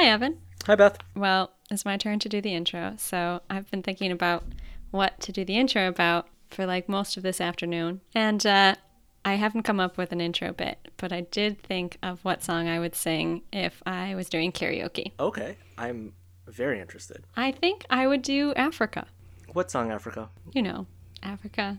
Hi, Evan. Hi, Beth. Well, it's my turn to do the intro. So I've been thinking about what to do the intro about for like most of this afternoon. And uh, I haven't come up with an intro bit, but I did think of what song I would sing if I was doing karaoke. Okay, I'm very interested. I think I would do Africa. What song, Africa? You know, Africa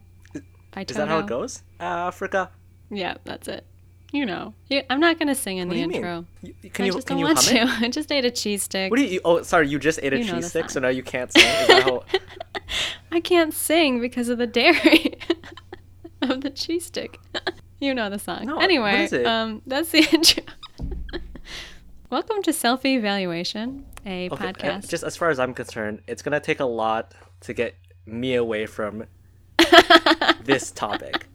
by Is that how it goes? Africa. Yeah, that's it. You know, You- I'm not gonna sing in What the intro. You, can I you just can don't you want to. it? I just ate a cheese stick. What do you? Oh, sorry. You just ate a You cheese stick, so now you can't sing. How? I can't sing because of the dairy of the cheese stick. you know the song. No, what anyway, is it? um, that's the intro. Welcome to Selfie Evaluation, a Okay, uh, podcast. just as far as I'm concerned, it's gonna take a lot to get me away from this topic.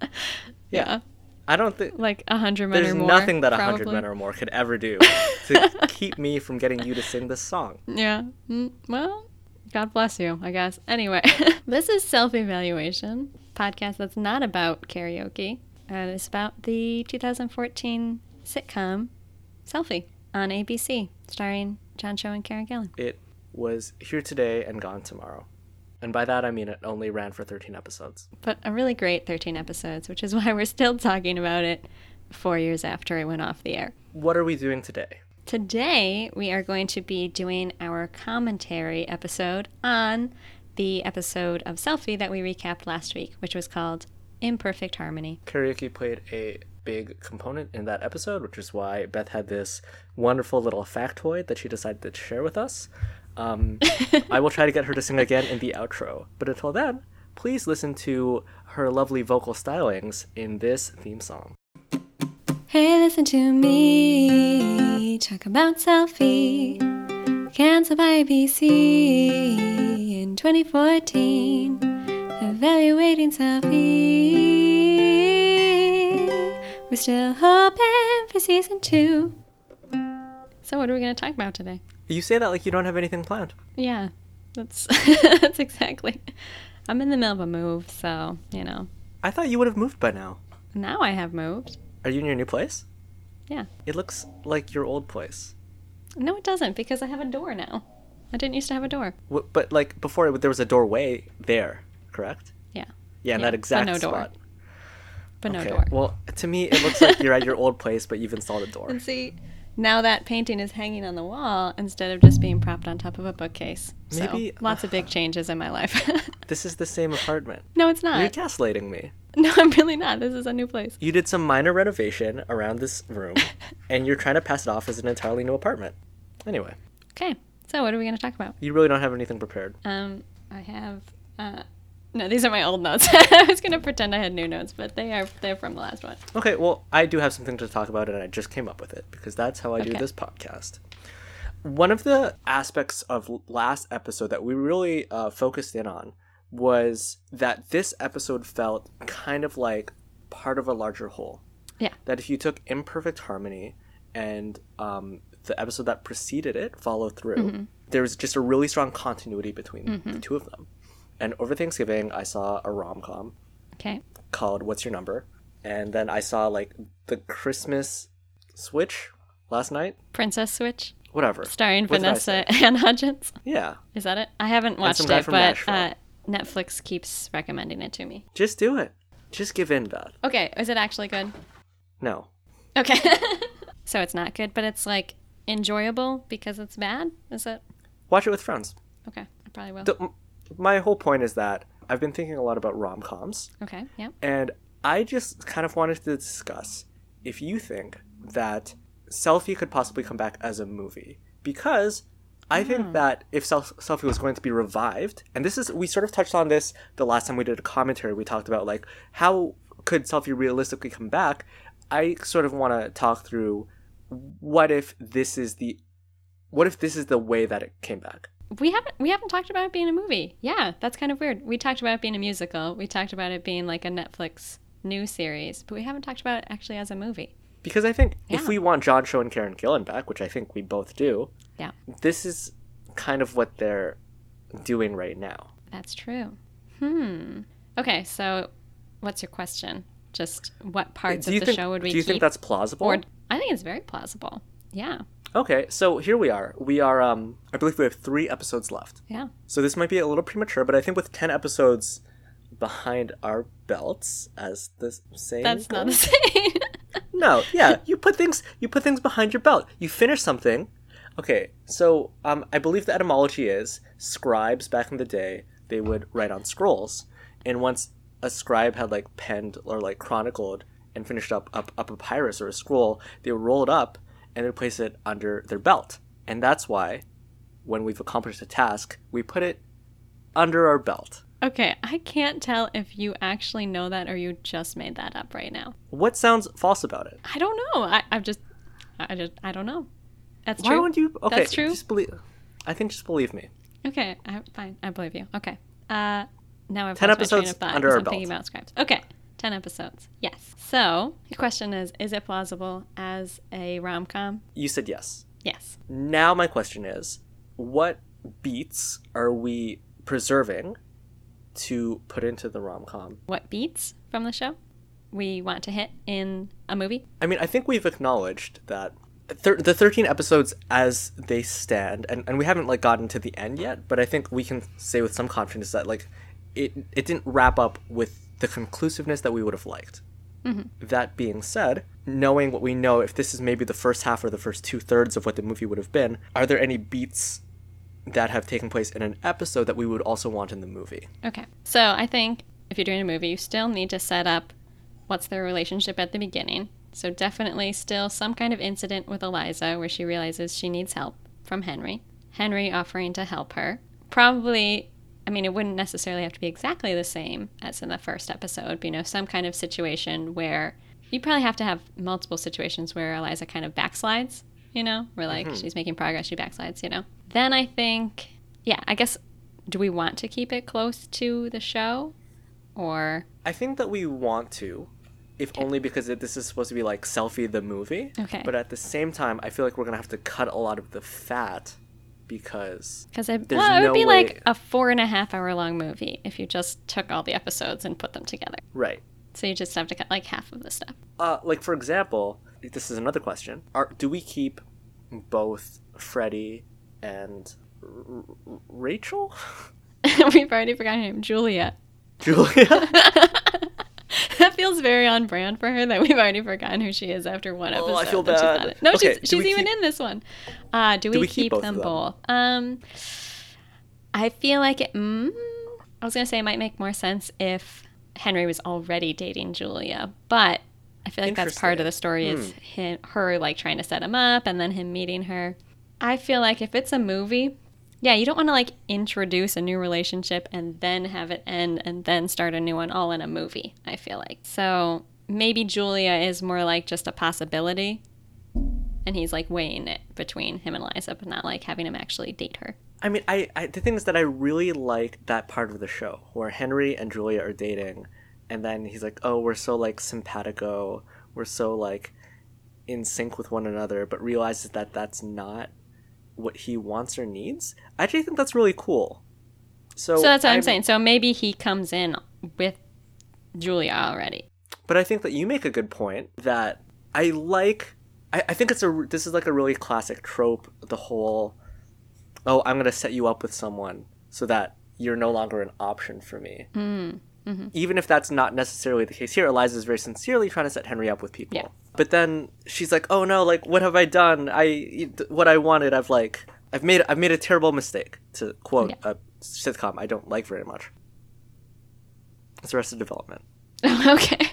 yeah. I don't think like a hundred men there's or more. nothing that a hundred men or more could ever do to keep me from getting you to sing this song. Yeah. Mm, Well, God bless you, I guess. Anyway, this is Self Evaluation, podcast that's not about karaoke. And it's about the 2014 sitcom Selfie on ABC, starring John Cho and Karen Gillan. It was here today and gone tomorrow. And by that I mean it only ran for 13 episodes. But a really great 13 episodes, which is why we're still talking about it four years after it went off the air. What are we doing today? Today, we are going to be doing our commentary episode on the episode of Selfie that we recapped last week, which was called Imperfect Harmony. Karaoke played a big component in that episode, which is why Beth had this wonderful little factoid that she decided to share with us. Um, I will try to get her to sing again in the outro. But until then, please listen to her lovely vocal stylings in this theme song. Hey, listen to me talk about Selfie. Canceled by ABC in 2014. Evaluating Selfie. We're still hoping for season two. So, what are we going to talk about today? You say that like you don't have anything planned. Yeah, that's that's exactly. I'm in the middle of a move, so you know. I thought you would have moved by now. Now I have moved. Are you in your new place? Yeah. It looks like your old place. No, it doesn't because I have a door now. I didn't used to have a door. W- But like before, there was a doorway there, correct? Yeah, Yeah, in Yeah, that but exact no door. spot. but no okay. door. Well, to me, it looks like you're at your old place, but you've installed a door. And see, now that painting is hanging on the wall instead of just being propped on top of a bookcase. Maybe- so, lots of big changes in my life. This is the same apartment. no, it's not. You're gaslighting me. No, I'm really not. This is a new place. You did some minor renovation around this room, and you're trying to pass it off as an entirely new apartment. Anyway, Okay, so what are we going to talk about? you really don't have anything prepared. Um, I have. Uh, no, these are my old notes. I was gonna pretend I had new notes, but they are they're from the last one. Okay, well, I do have something to talk about, and I just came up with it because that's how I do this podcast. One of the aspects of last episode that we really uh, focused in on was that this episode felt kind of like part of a larger whole. Yeah. That if you took Imperfect Harmony and um, the episode that preceded it, Follow Through, Mm-hmm. there was just a really strong continuity between the two of them. And over Thanksgiving, I saw a rom com Okay. called What's Your Number? And then I saw like the Christmas Switch last night. Princess Switch, Whatever. starring What Vanessa Ann Hudgens. Yeah. Is that it? I haven't watched it, but uh, Netflix keeps recommending it to me. Just do it. Just give in, Beth. Okay, is it actually good? No. Okay. so it's not good, but it's like enjoyable because it's bad. Is it? Watch it with friends. Okay, I probably will. The, my whole point is that I've been thinking a lot about rom coms, okay. Yeah. and I just kind of wanted to discuss if you think that Selfie could possibly come back as a movie. Because I think hmm. that if Self- Selfie was going to be revived, and this is, we sort of touched on this the last time we did a commentary, we talked about like how could Selfie realistically come back. I sort of want to talk through what if this is the what if this is the way that it came back We haven't we haven't talked about it being a movie. Yeah, that's kind of weird. We talked about it being a musical. We talked about it being like a Netflix new series, but we haven't talked about it actually as a movie. because i think if we want john cho and karen gillan back which i think we both do Yeah. this is kind of what they're doing right now That's true. Hmm. Okay, so what's your question? Just what parts of the think show would we do you keep? think that's plausible or I think it's very plausible. Yeah. Okay, so here we are. We are, um, I believe we have three episodes left. Yeah. So this might be a little premature, but I think with 10 episodes behind our belts, as the saying That's not the goes- same. No, yeah, you put things you put things behind your belt. You finish something. Okay, so um, I believe the etymology is scribes back in the day they would write on scrolls, and once a scribe had like penned or like chronicled and finished up up a papyrus or a scroll, they would roll it up and they'd place it under their belt, and that's why when we've accomplished a task, we put it under our belt. okay, I can't tell if you actually know that or you just made that up right now. What sounds false about it? I don't know. I, I've just, I just, I don't know. That's Why true. would you? Okay, That's true. Just believe. I think just believe me. Okay, I, fine. I believe you. Okay. Uh, now I've 10 lost my train episodes of thought under our I'm thinking belt. about scribes. Okay, ten episodes. Yes. So the question is: Is it plausible as a rom com? You said yes. Yes. Now my question is, what beats are we preserving to put into the rom com? What beats from the show we want to hit in a movie? I mean, I think we've acknowledged that thir- the 13 episodes as they stand, and, and we haven't like gotten to the end yet, but I think we can say with some confidence that like it it didn't wrap up with the conclusiveness that we would have liked. Mm-hmm. That being said, knowing what we know, if this is maybe the first half or the first two thirds of what the movie would have been, are there any beats that have taken place in an episode that we would also want in the movie? Okay. So I think if you're doing a movie, you still need to set up what's their relationship at the beginning. So definitely still some kind of incident with Eliza where she realizes she needs help from Henry. Henry offering to help her. Probably I mean it wouldn't necessarily have to be exactly the same as in the first episode, but you know, some kind of situation where you probably have to have multiple situations where Eliza kind of backslides, you know, where like mm-hmm. she's making progress, she backslides, you know. Then I think yeah, I guess do we want to keep it close to the show or I think that we want to, if only because this is supposed to be like Selfie the movie. Okay. But at the same time, I feel like we're gonna have to cut a lot of the fat because because it, well, it would no be way- like a four and a half hour long movie if you just took all the episodes and put them together. right. So you just have to cut like half of the stuff. Uh, like for example, this is another question: Are do we keep both Freddie and R- R- Rachel, We've already forgotten her name, Julia. Julia? that feels very on brand for her that we've already forgotten who she is after one episode. I feel and she's No, Okay, she's, she's even keep- in this one. Uh, do we, we keep keep, both them? both? Um, I feel like it. Mm, I was gonna say it might make more sense if Henry was already dating Julia, but I feel like that's part of the story is Hmm. him, her like trying to set him up and then him meeting her. I feel like if it's a movie, yeah, you don't want to like introduce a new relationship and then have it end and then start a new one all in a movie. I feel like so maybe Julia is more like just a possibility, and he's like weighing it between him and Liza, but not like having him actually date her. I mean, I, I the thing is that I really like that part of the show where Henry and Julia are dating, and then he's like, "Oh, we're so like simpatico, we're so like in sync with one another," but realizes that that's not what he wants or needs. I actually think that's really cool. So, So that's what I'm, saying. So maybe he comes in with Julia already. But I think that you make a good point that I like. I, I think it's a this is like a really classic trope. The whole, oh, I'm gonna set you up with someone so that you're no longer an option for me. Mm. hmm Even if that's not necessarily the case here, Eliza is very sincerely trying to set Henry up with people. Yeah. But then she's like, oh no, like what have I done? I what I wanted, I've like I've made I've made a terrible mistake. To quote Yeah. a sitcom I don't like very much. It's Arrested Development. okay.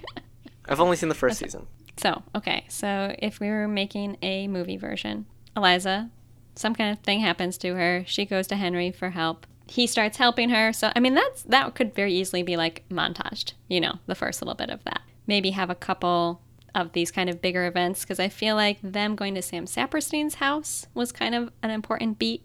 I've only seen the first season. So, okay. So, if we were making a movie version, Eliza, some kind of thing happens to her. She goes to Henry for help. He starts helping her. So, I mean, that's that could very easily be like montaged, you know, the first little bit of that. Maybe have a couple of these kind of bigger events because I feel like them going to Sam Saperstein's house was kind of an important beat.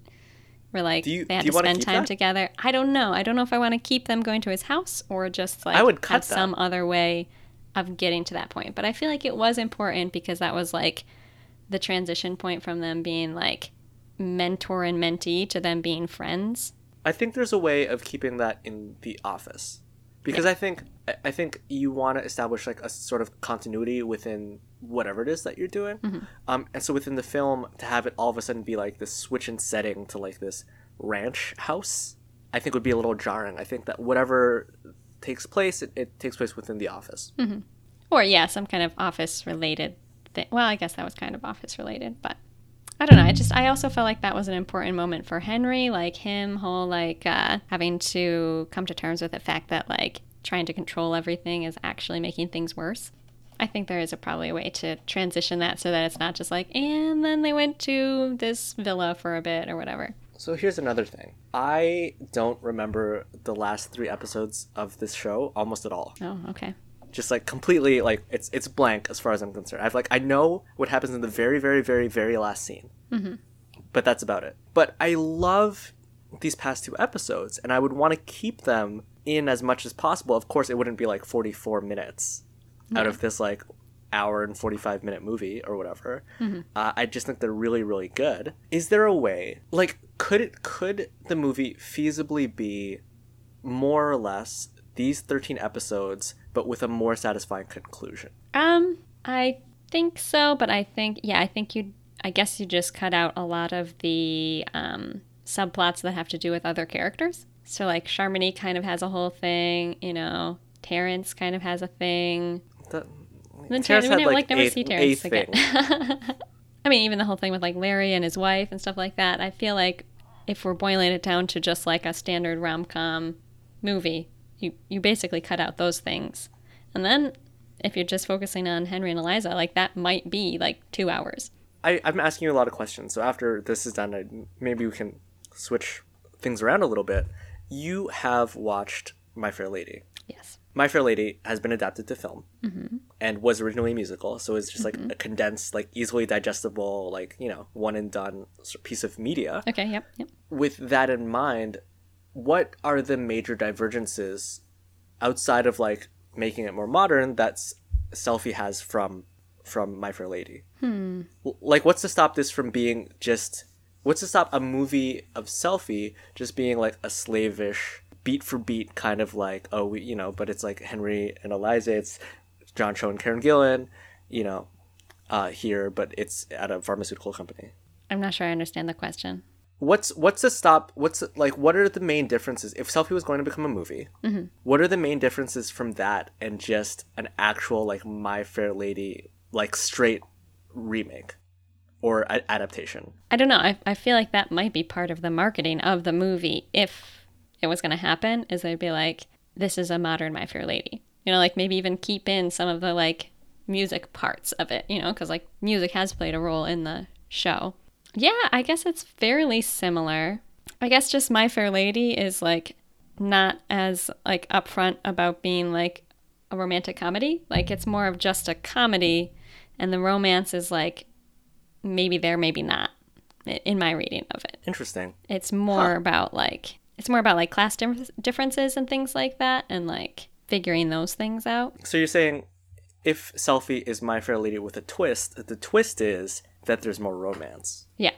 Where like Do you- they had to spend time that? together. I don't know. I don't know if I want to keep them going to his house or just like I would have cut that. some other way of getting to that point. But I feel like it was important because that was like the transition point from them being like mentor and mentee to them being friends. I think there's a way of keeping that in the office. because I think I- think you want to establish like a sort of continuity within whatever it is that you're doing. Um, and so within the film, to have it all of a sudden be like this switch in setting to like this ranch house, I think would be a little jarring. I think that whatever takes place, it, it takes place within the office. Or yeah, some kind of office related thing. Well, I guess that was kind of office related, but I don't know. I just I also felt like that was an important moment for Henry, like him whole like uh, having to come to terms with the fact that like trying to control everything is actually making things worse. I think there is a probably a way to transition that so that it's not just like and then they went to this villa for a bit or whatever. So here's another thing. I don't remember the last three episodes of this show almost at all. Oh, okay. just like completely like it's it's blank as far as I'm concerned. I've like I know what happens in the very very very very last scene, mm-hmm. but that's about it. But I love these past two episodes, and I would want to keep them in as much as possible. Of course, it wouldn't be like 44 minutes out of this like hour and 45 minute movie or whatever. Uh, I just think they're really really good. Is there a way like could it could the movie feasibly be more or less these 13 episodes but with a more satisfying conclusion Um, I think so, but I think yeah, I think you I guess you just cut out a lot of the um subplots that have to do with other characters. So like Charmonique kind of has a whole thing, you know, Terrence kind of has a thing. the, Then Terrence Terrence, we had, never, like, like never eighth- see Terrence again. I mean, even the whole thing with like Larry and his wife and stuff like that. I feel like if we're boiling it down to just like a standard rom com movie, you you basically cut out those things, and then if you're just focusing on Henry and Eliza, like that might be like two hours. I, i'm asking you a lot of questions so after this is done I, maybe we can switch things around a little bit you have watched my fair lady Yes. my fair lady has been adapted to film and was originally a musical so it's just like a condensed like easily digestible like you know one and done piece of media Okay. Yep. Yep. with that in mind, what are the major divergences outside of like making it more modern that Selfie has from from My Fair Lady? Hmm. Like, what's to stop this from being just? What's to stop a movie of Selfie just being like a slavish beat for beat kind of like oh we, you know, but it's like Henry and Eliza, it's John Cho and Karen Gillan, you know, uh, here, but it's at a pharmaceutical company. I'm not sure I understand the question. what's what's to stop what's like what are the main differences? If selfie was going to become a movie what are the main differences from that and just an actual like my fair lady like straight remake or a- adaptation I don't know. I, I feel like that might be part of the marketing of the movie if it was going to happen, is they'd be like, this is a modern My Fair Lady. You know, like maybe even keep in some of the like music parts of it, you know, because like music has played a role in the show. Yeah, I guess it's fairly similar. I guess just My Fair Lady is like not as like upfront about being like a romantic comedy. Like it's more of just a comedy and the romance is like maybe there, maybe not in my reading of it. interesting It's more about like it's more about like class dif- differences and things like that and like figuring those things out. so you're saying if selfie is my fair lady with a twist the twist is that there's more romance Yeah.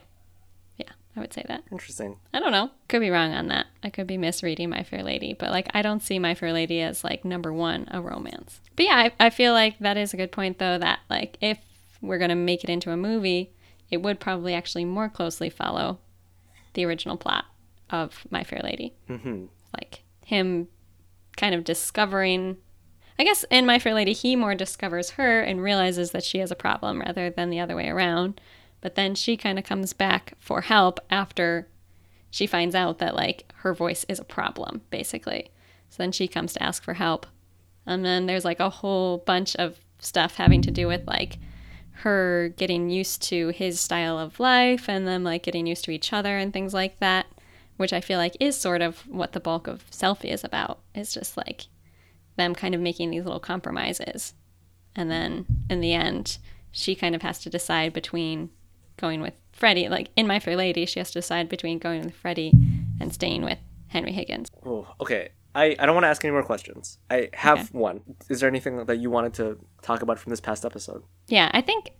Yeah, I would say that. interesting I don't know. Could be wrong on that. I could be misreading My Fair Lady, but like I don't see My Fair Lady as like number one a romance. But yeah, I, I feel like that is a good point though. That like if we're gonna make it into a movie, it would probably actually more closely follow the original plot of My Fair Lady. mm-hmm. Like him kind of discovering. I guess in My Fair Lady, he more discovers her and realizes that she has a problem rather than the other way around. But then she kind of comes back for help after she finds out that like her voice is a problem, basically. So then she comes to ask for help. And then there's like a whole bunch of stuff having to do with like her getting used to his style of life and them like getting used to each other and things like that, which I feel like is sort of what the bulk of Selfie is about. It's just like them kind of making these little compromises. And then in the end, she kind of has to decide between going with Freddie. Like in My Fair Lady, she has to decide between going with Freddie and staying with Henry Higgins. Oh, okay. I, I don't want to ask any more questions. I have Okay. one. Is there anything that you wanted to talk about from this past episode? Yeah, I think.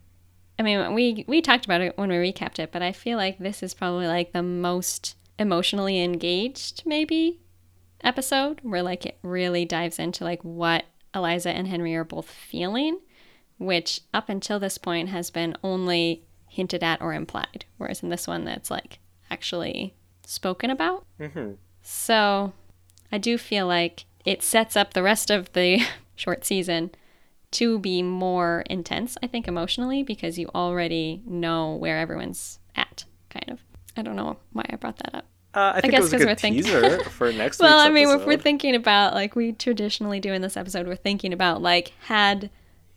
I mean, we we talked about it when we recapped it, but I feel like this is probably like the most emotionally engaged, maybe, episode where like it really dives into like what Eliza and Henry are both feeling, which up until this point has been only hinted at or implied, whereas in this one that's like actually spoken about. Mm-hmm. So I do feel like it sets up the rest of the short season to be more intense, I think, emotionally, because you already know where everyone's at, kind of. I don't know why I brought that up. Uh, I think guess it was a 'cause good we're thinking- for next Well, I mean, if we're thinking about, like, we traditionally do in this episode, we're thinking about, like, had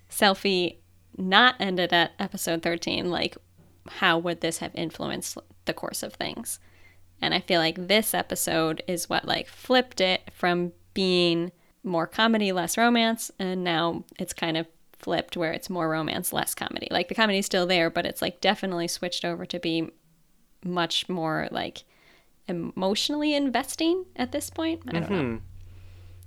Selfie not ended at episode 13, like, how would this have influenced the course of things? And I feel like this episode is what, like, flipped it from being more comedy, less romance, and now it's kind of flipped where it's more romance, less comedy. Like, the comedy's still there, but it's, like, definitely switched over to be much more, like, emotionally investing at this point. I don't know.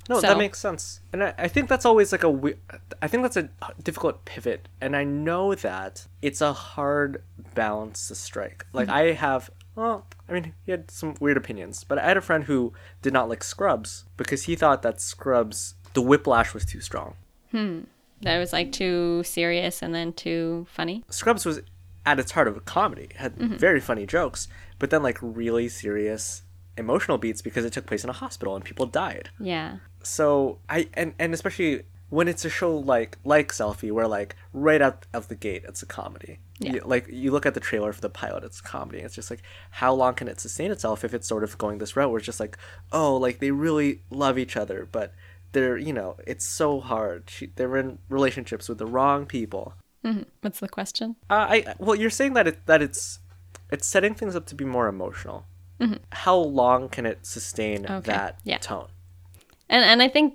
No, So- that makes sense, and I, I think that's always like a. we- I think that's a difficult pivot, and I know that it's a hard balance to strike. Like Mm-hmm. I have, well, I mean, he had some weird opinions, but I had a friend who did not like Scrubs because he thought that Scrubs the whiplash was too strong. Hmm. That was like too serious and then too funny. Scrubs was at its heart of a comedy, it had Mm-hmm. very funny jokes, but then like really serious emotional beats because it took place in a hospital and people died. Yeah. so i and and especially when it's a show like like selfie where like right out of the gate it's a comedy Yeah. you, like you look at the trailer for the pilot it's a comedy it's just like how long can it sustain itself if it's sort of going this route where it's just like oh like they really love each other but they're you know it's so hard she, they're in relationships with the wrong people What's the question? uh, i well you're saying that it that it's it's setting things up to be more emotional how long can it sustain Mm-hmm. Okay. that Yeah. tone And and I think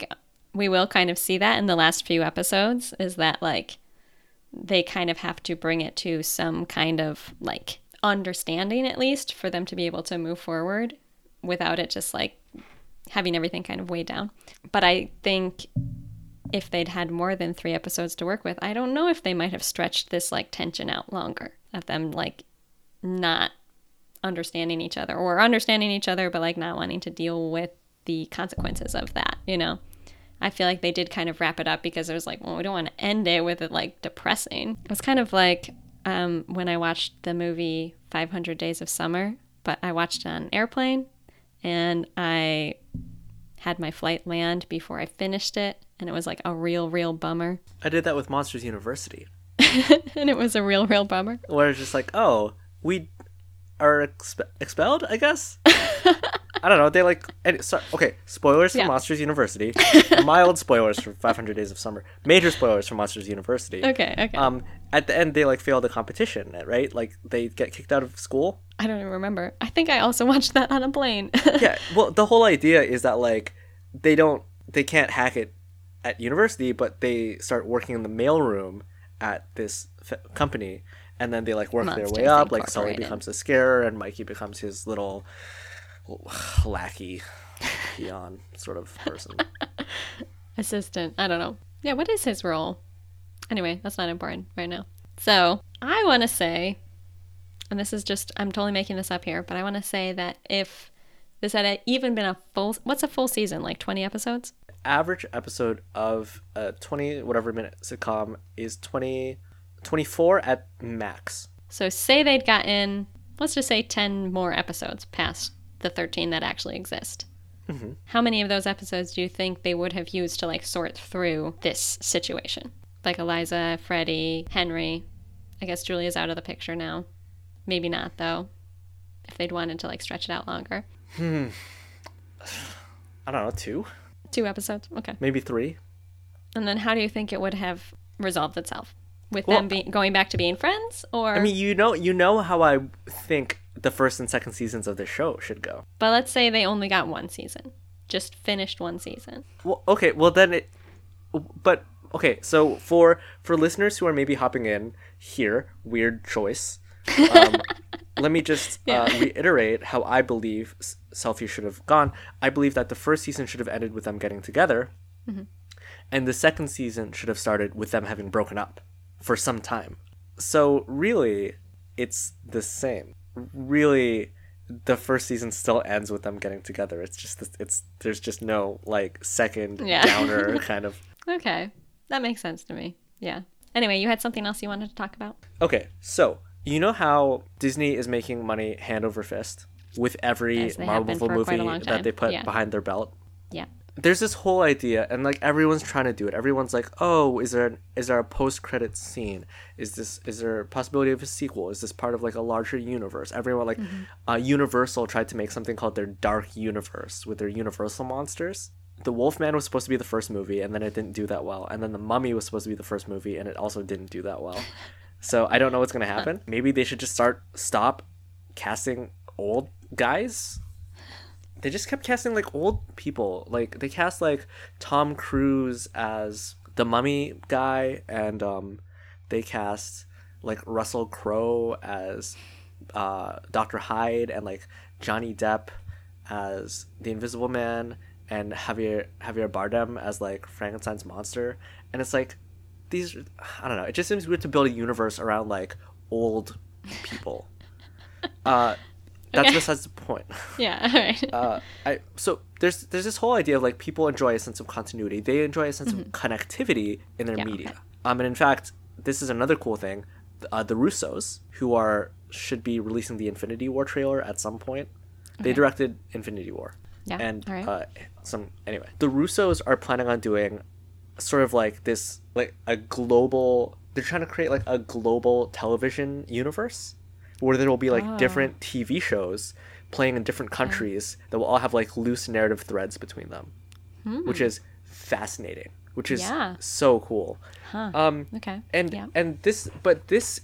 we will kind of see that in the last few episodes is that like they kind of have to bring it to some kind of like understanding at least for them to be able to move forward without it just like having everything kind of weighed down. But I think if they'd had more than 3 episodes to work with, I don't know if they might have stretched this like tension out longer of them like not understanding each other or understanding each other but like not wanting to deal with the consequences of that you know i feel like they did kind of wrap it up because it was like well we don't want to end it with it like depressing. It was kind of like um, when i watched the movie 500 days of summer but i watched it on an airplane and i had my flight land before i finished it and it was like a real real bummer. I did that with monsters university. And it was a real real bummer. Where it's just like, oh, we are expe- expelled, I guess. I don't know. They like, and, so, okay. Spoilers for Yeah. Monsters University. Mild spoilers for 500 Days of Summer. Major spoilers for Monsters University. okay okay Um, at the end, they like fail the competition, right? Like they get kicked out of school. i don't even remember i think i also watched that on a plane yeah. Well, the whole idea is that like they don't, they can't hack it at university, but they start working in the mailroom at this f- company, and then they like work their way up. Like Sully becomes a scarer, and Mikey becomes his little lackey, peon sort of person. assistant. I don't know. Yeah, what is his role? Anyway, that's not important right now. So I want to say, and this is just, I'm totally making this up here, but I want to say that if this had even been a full, what's a full season? Like 20 episodes? Average episode of a twenty whatever minute sitcom is 20, 24 at max. So say they'd gotten, let's just say 10 more episodes past the 13 that actually exist. How many of those episodes do you think they would have used to like sort through this situation? Like Eliza, Freddie, Henry. I guess Julia's out of the picture now. Maybe not though. If they'd wanted to like stretch it out longer. Hmm. I don't know, two, Two episodes. Okay. maybe three. And then how do you think it would have resolved itself? With Well, them be- going back to being friends or I mean, you know, you know how I think the first and second seasons of this show should go. but let's say they only got one season. Just finished one season. Well, okay, well then it, but okay, so for for listeners who are maybe hopping in here, weird choice. Um, let me just uh, reiterate how I believe Selfie should have gone. I believe that the first season should have ended with them getting together, and the second season should have started with them having broken up for some time. So really, it's the same. Really, the first season still ends with them getting together. It's just it's there's just no like second Yeah. downer kind of. Okay. That makes sense to me. Yeah. Anyway, you had something else you wanted to talk about? Okay, so you know how Disney is making money hand over fist with every As they have been Marvel movie quite a long that they put Yeah. behind their belt. Yeah. There's this whole idea, and like everyone's trying to do it. Everyone's like, "Oh, is there an, is there a post credit scene? Is this is there a possibility of a sequel? Is this part of like a larger universe?" Everyone like, Mm-hmm. uh, Universal tried to make something called their Dark Universe with their Universal monsters. The Wolfman was supposed to be the first movie, and then it didn't do that well. And then the Mummy was supposed to be the first movie, and it also didn't do that well. So I don't know what's gonna happen. Maybe they should just start stop casting old guys. They just kept casting like old people. Like they cast like Tom Cruise as the Mummy guy, and um, they cast like Russell Crowe as uh, Doctor Hyde, and like Johnny Depp as the Invisible Man, and Javier Javier Bardem as like Frankenstein's monster. And it's like these I don't know. It just seems weird to build a universe around like old people. Uh, that's Okay. besides the point. Yeah. All right. Uh, I so there's there's this whole idea of like people enjoy a sense of continuity. They enjoy a sense of connectivity in their Mm-hmm. Yeah, media. okay. Um, and in fact, this is another cool thing. Uh, the Russos, who are should be releasing the Infinity War trailer at some point. They directed Infinity War. Yeah, And all right. uh, some anyway, the Russos are planning on doing sort of like this like a global. They're trying to create like a global television universe where there will be like Oh. different TV shows playing in different countries that will all have like loose narrative threads between them, which is fascinating. Which is Hmm. Yeah. so cool. Huh. Um, okay. and yeah. and this but this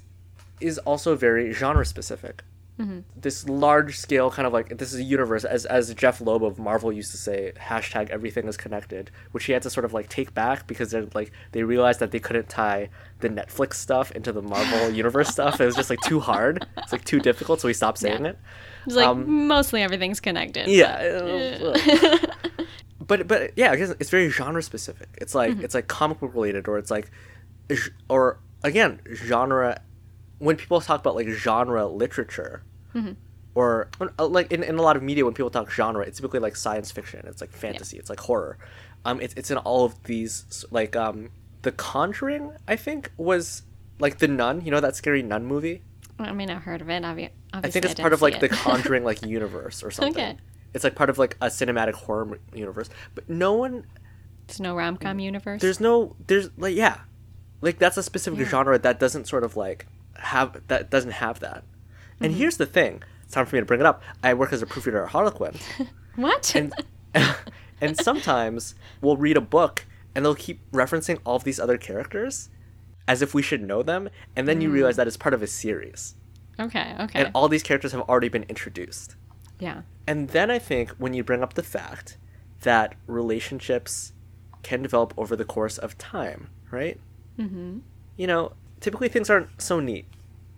is also very genre specific Mm-hmm. this large scale kind of like this is a universe as as jeph loeb of marvel used to say hashtag everything is connected which he had to sort of like take back because they're like they realized that they couldn't tie the netflix stuff into the marvel universe stuff it was just like too hard it's like too difficult so he stopped saying Yeah. it It's like um, mostly everything's connected. yeah but but yeah i guess it's very genre specific it's like it's like comic book related or it's like or again genre when people talk about like genre literature or uh, like in, in a lot of media when people talk genre it's typically like science fiction. It's like fantasy. It's like horror. Um it's, it's in all of these like um the conjuring i think was like the nun. You know that scary nun movie? I mean, I've heard of it. Obvi- obviously, I think it's didn't part of like the. Conjuring like universe or something. Okay. It's like part of like a cinematic horror universe, but no one There's no rom com universe. there's no there's like yeah, like that's a specific genre that doesn't sort of like have that doesn't have that. And Mm-hmm. here's the thing: it's time for me to bring it up. I work as a proofreader at Harlequin, what? and and sometimes we'll read a book and they'll keep referencing all of these other characters as if we should know them, and then you realize that it's part of a series, okay. Okay. and all these characters have already been introduced. yeah. And then I think when you bring up the fact that relationships can develop over the course of time, right? Mm-hmm. You know, typically things aren't so neat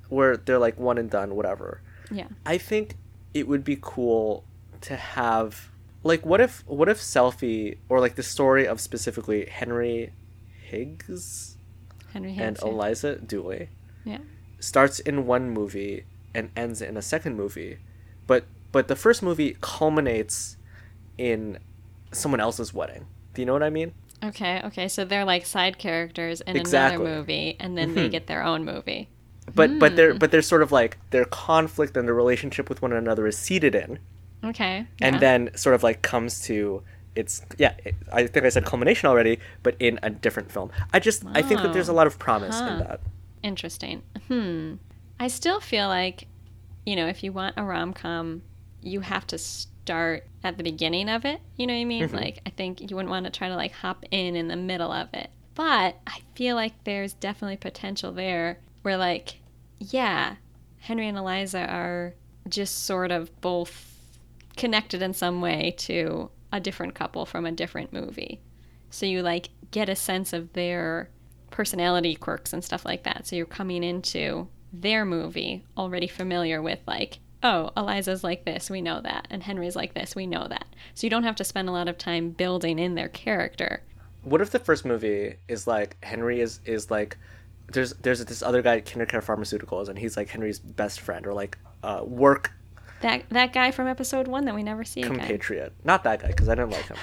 where they're like one and done, whatever. Yeah. I think it would be cool to have like what if what if selfie or like the story of specifically Henry Higgs Henry and Higgs. yeah. Eliza Dooley Yeah. starts in one movie and ends in a second movie but but the first movie culminates in someone else's wedding do you know what i mean Okay. Okay. So they're like side characters in Exactly. another movie, and then they get their own movie. but but they're but they're sort of like their conflict and their relationship with one another is seated in Okay. and then sort of like comes to it's yeah it, i think i said culmination already but in a different film i just i think that there's a lot of promise in that Interesting. Hmm. I still feel like, you know, if you want a rom com, you have to start at the beginning of it. You know what I mean? Mm-hmm. Like, I think you wouldn't want to try to like hop in in the middle of it. But I feel like there's definitely potential there where, like, yeah, Henry and Eliza are just sort of both connected in some way to a different couple from a different movie. So you like get a sense of their personality quirks and stuff like that. So you're coming into their movie already familiar with like, oh, Eliza's like this, we know that, and Henry's like this, we know that. So you don't have to spend a lot of time building in their character. what if the first movie is like henry is is like there's there's this other guy at kindercare pharmaceuticals and he's like henry's best friend or like uh, work That that guy from episode one that we never see again. compatriot. Not that guy because I didn't like him.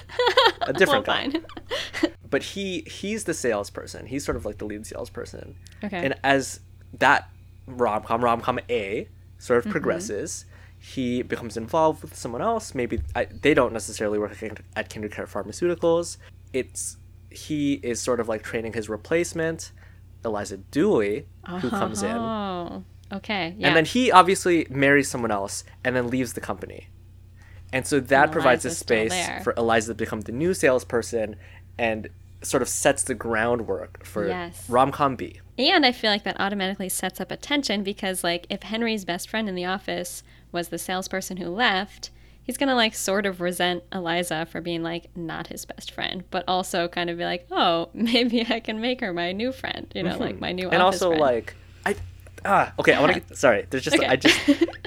A different well, guy. But he he's the salesperson. He's sort of like the lead salesperson. okay. And as that rom com rom com A sort Mm-hmm. of progresses, he becomes involved with someone else. Maybe I, they don't necessarily work at, KinderCare Pharmaceuticals. It's he is sort of like training his replacement, Eliza Dooley, who comes in, Oh. Okay. Yeah. and then he obviously marries someone else and then leaves the company. And so that And provides a space for Eliza to become the new salesperson and sort of sets the groundwork for Yes. rom com B. And I feel like that automatically sets up a tension because, like, if Henry's best friend in the office was the salesperson who left, he's gonna like sort of resent Eliza for being like not his best friend, but also kind of be like, oh, maybe I can make her my new friend, you know, like my new and office also friend. like I ah okay I want to get sorry there's just Okay. I just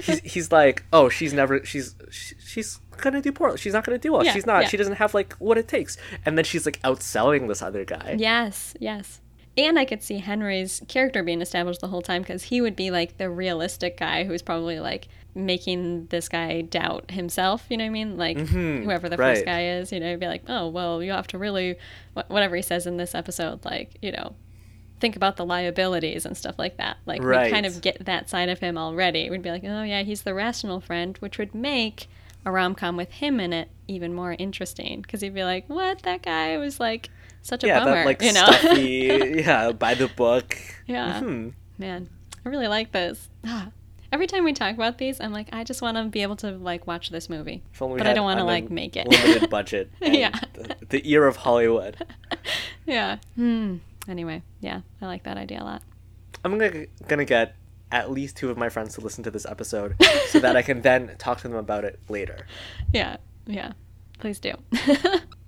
he's he's like oh she's never she's she, she's gonna do poorly she's not gonna do well Yeah, she's not yeah. she doesn't have like what it takes and then she's like outselling this other guy Yes, yes. And I could see Henry's character being established the whole time because he would be like the realistic guy who's probably like making this guy doubt himself. You know what I mean? Like mm-hmm. whoever the right. first guy is, you know, be like, oh, well, you have to really, whatever he says in this episode, like, you know, think about the liabilities and stuff like that. Like, we kind of get that side of him already. We'd be like, oh, yeah, he's the rational friend, which would make a rom com with him in it even more interesting because he'd be like, what? That guy was like such a yeah bummer, that like you know? stuffy yeah by the book Yeah. Mhm. Man, I really like this. Ah, Every time we talk about these, I'm like, I just want to be able to like watch this movie, If only we but I don't want to like make it. limited budget Yeah. the, the ear of Hollywood yeah. Hmm. Anyway, yeah, I like that idea a lot. I'm gonna gonna get at least two of my friends to listen to this episode so that I can then talk to them about it later. Yeah. Yeah. Please do.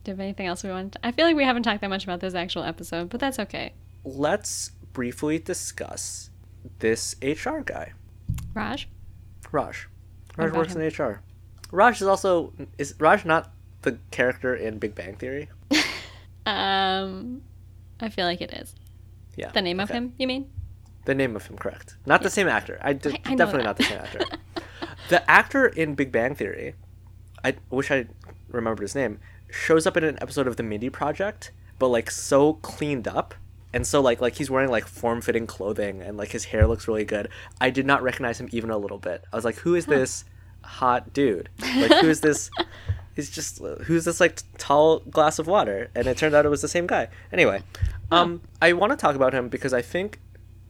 Do you have anything else we want? To... I feel like we haven't talked that much about this actual episode, but that's okay. Let's briefly discuss this HR guy, Raj. Raj. Raj works in HR. Raj is also is Raj not the character in Big Bang Theory? Um, I feel like it is Yeah. the name of him. You mean? The name of him, correct? Not the same actor. I, d- I- I definitely not the same actor. the actor in Big Bang Theory, I wish I remembered his name, shows up in an episode of The Mindy Project, but like so cleaned up. And so like like he's wearing like form fitting clothing and like his hair looks really good. I did not recognize him even a little bit. I was like, who is this hot dude? Like who is this? He's just who's this like tall glass of water? And it turned out it was the same guy. Anyway, um, I want to talk about him because I think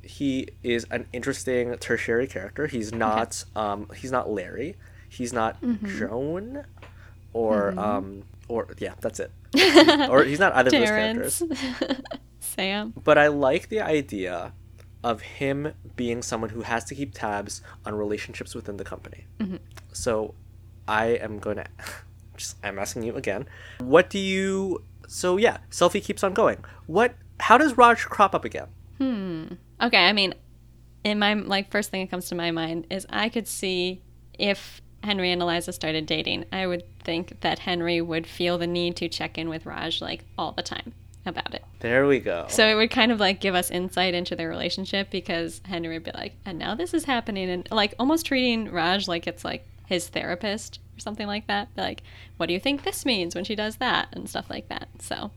he is an interesting tertiary character. He's not um he's not Larry. He's not Joan or um or yeah, that's it. or he's not either of those characters. Sam. But I like the idea of him being someone who has to keep tabs on relationships within the company. So I am going to just I'm asking you again. What do you So yeah, selfie keeps on going. What how does Raj crop up again? Hmm. Okay, I mean, in my like first thing that comes to my mind is I could see if Henry and Eliza started dating, I would think that Henry would feel the need to check in with Raj like all the time about it. There we go. So it would kind of like give us insight into their relationship because Henry would be like, and now this is happening, and like almost treating Raj like it's like his therapist or something like that. Like, what do you think this means when she does that and stuff like that. So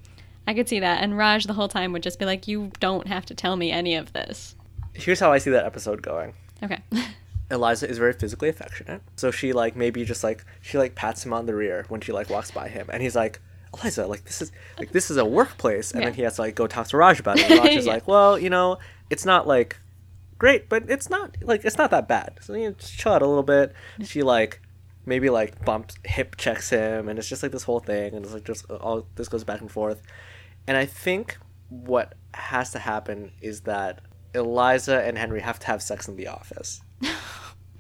I could see that, and Raj the whole time would just be like, you don't have to tell me any of this. Here's how I see that episode going. Okay. Eliza is very physically affectionate. So she like maybe just like she like pats him on the rear when she like walks by him and he's like, Eliza, like this is like this is a workplace and then he has to like go talk to Raj about it. And Raj is Yeah. like, Well, you know, it's not like great, but it's not like it's not that bad. So you know, just chill out a little bit. She like maybe like bumps hip checks him and it's just like this whole thing and it's like just uh, all this goes back and forth. And I think what has to happen is that Eliza and Henry have to have sex in the office.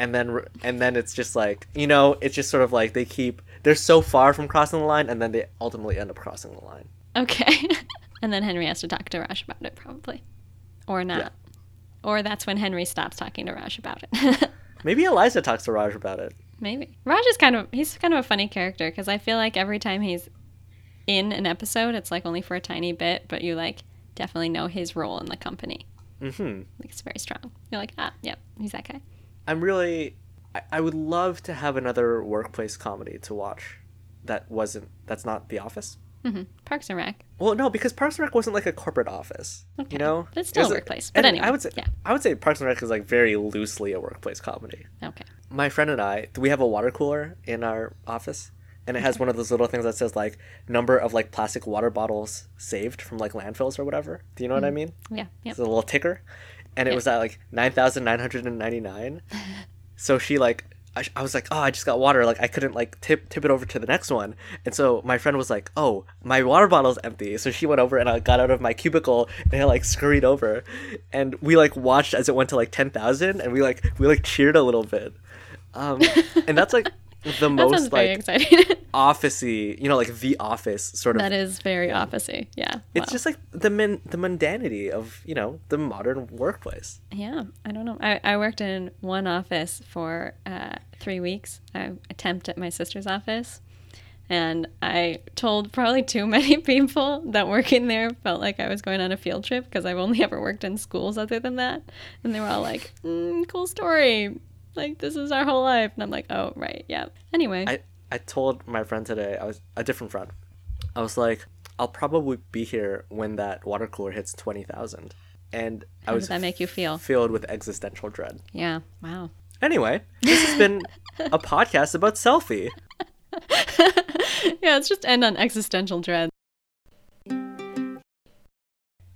and then and then it's just like, you know, it's just sort of like they keep they're so far from crossing the line and then they ultimately end up crossing the line. Okay. and then Henry has to talk to Raj about it, probably. Or not. Yeah. Or that's when Henry stops talking to Raj about it. Maybe Eliza talks to Raj about it. Maybe. Raj is kind of, he's kind of a funny character because I feel like every time he's in an episode, it's like only for a tiny bit, but you like definitely know his role in the company. mm-hmm Like it's very strong. You're like, ah, yep, he's that guy. I'm really I, I would love to have another workplace comedy to watch that wasn't that's not The Office. hmm Parks and Rec. Well, no, because Parks and Rec wasn't like a corporate office. Okay. You know, But it's still It a like- workplace. But anyway, I would say yeah. I would say Parks and Rec is like very loosely a workplace comedy. Okay. My friend and I, we have a water cooler in our office, and it has one of those little things that says like number of like plastic water bottles saved from like landfills or whatever. Do you know what I mean? Yeah. Yep. It's a little ticker, and it Yeah. was at like nine thousand nine hundred and ninety nine. so she like, I, I was like, oh, I just got water. Like I couldn't like tip tip it over to the next one, and so my friend was like, oh, my water bottle's empty. So she went over and I got out of my cubicle and I like scurried over, and we like watched as it went to like ten thousand, and we like we like cheered a little bit, um, and that's like the most like exciting. officey, you know, like the office sort of that is very opposite. Yeah. it's Wow. just like the min- the mundanity of you know the modern workplace. Yeah, I don't know. I, I worked in one office for uh, three weeks. I attempted at my sister's office, and I told probably too many people that working there felt like I was going on a field trip because I've only ever worked in schools other than that, and they were all like, mm, "Cool story." Like this is our whole life, and I'm like, "Oh, right, yeah." Anyway, I I told my friend today, I was a different friend. I was like, I'll probably be here when that water cooler hits twenty thousand, and I was that make you feel? filled with existential dread. Yeah. Wow. Anyway, this has been a podcast about selfie. yeah, let's just end on existential dread.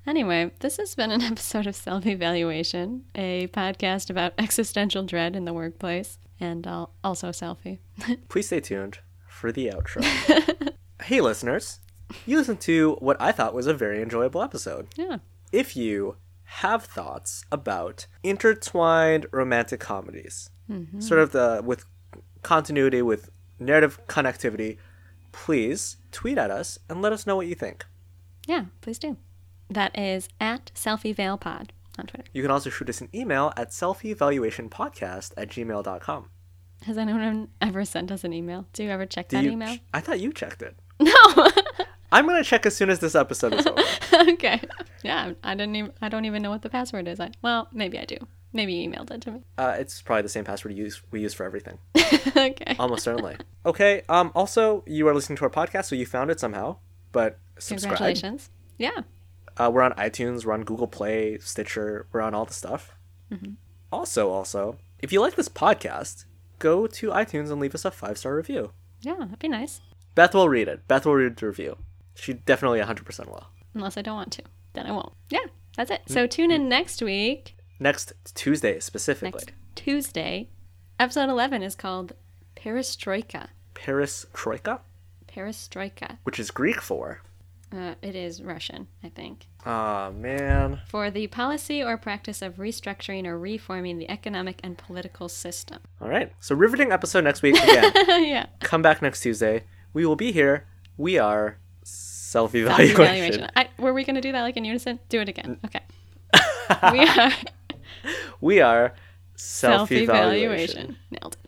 Anyway, this has been an episode of Self Evaluation, a podcast about existential dread in the workplace and also selfie. Please stay tuned for the outro. hey, listeners, you listened to what I thought was a very enjoyable episode. yeah. if you have thoughts about intertwined romantic comedies, mm-hmm. sort of the with continuity with narrative connectivity, please tweet at us and let us know what you think. Yeah, please do. That is at selfieveilpod on Twitter. You can also shoot us an email at selfievaluationpodcast at gmail.com. Has anyone ever sent us an email? Do you ever check Do that you email? I thought you checked it. No. I'm gonna check as soon as this episode is over. okay. Yeah, I didn't even I don't even know what the password is. I well, maybe I do. Maybe you emailed it to me. Uh, it's probably the same password you use we use for everything. okay. Almost certainly. Okay. Um. Also, you are listening to our podcast, so you found it somehow. But subscribe. Congratulations. Yeah. Uh, we're on iTunes, we're on Google Play, Stitcher, we're on all the stuff. Also, also, if you like this podcast, go to iTunes and leave us a five star review. Yeah, that'd be nice. Beth will read it. Beth will read the review. She definitely 100% will. Unless I don't want to. Then I won't. Yeah, that's it. So tune in next week, Next Tuesday, specifically. next Tuesday. Episode 11 is called Perestroika. Paris Troika, Perestroika. which is Greek for. Uh, it is Russian, I think. Aw, man. For the policy or practice of restructuring or reforming the economic and political system. All right. So, riveting episode next week. Again, yeah. come back next Tuesday. We will be here. We are self evaluation. Were we going to do that like in unison? Do it again. Okay. we are We are self evaluation. Nailed it.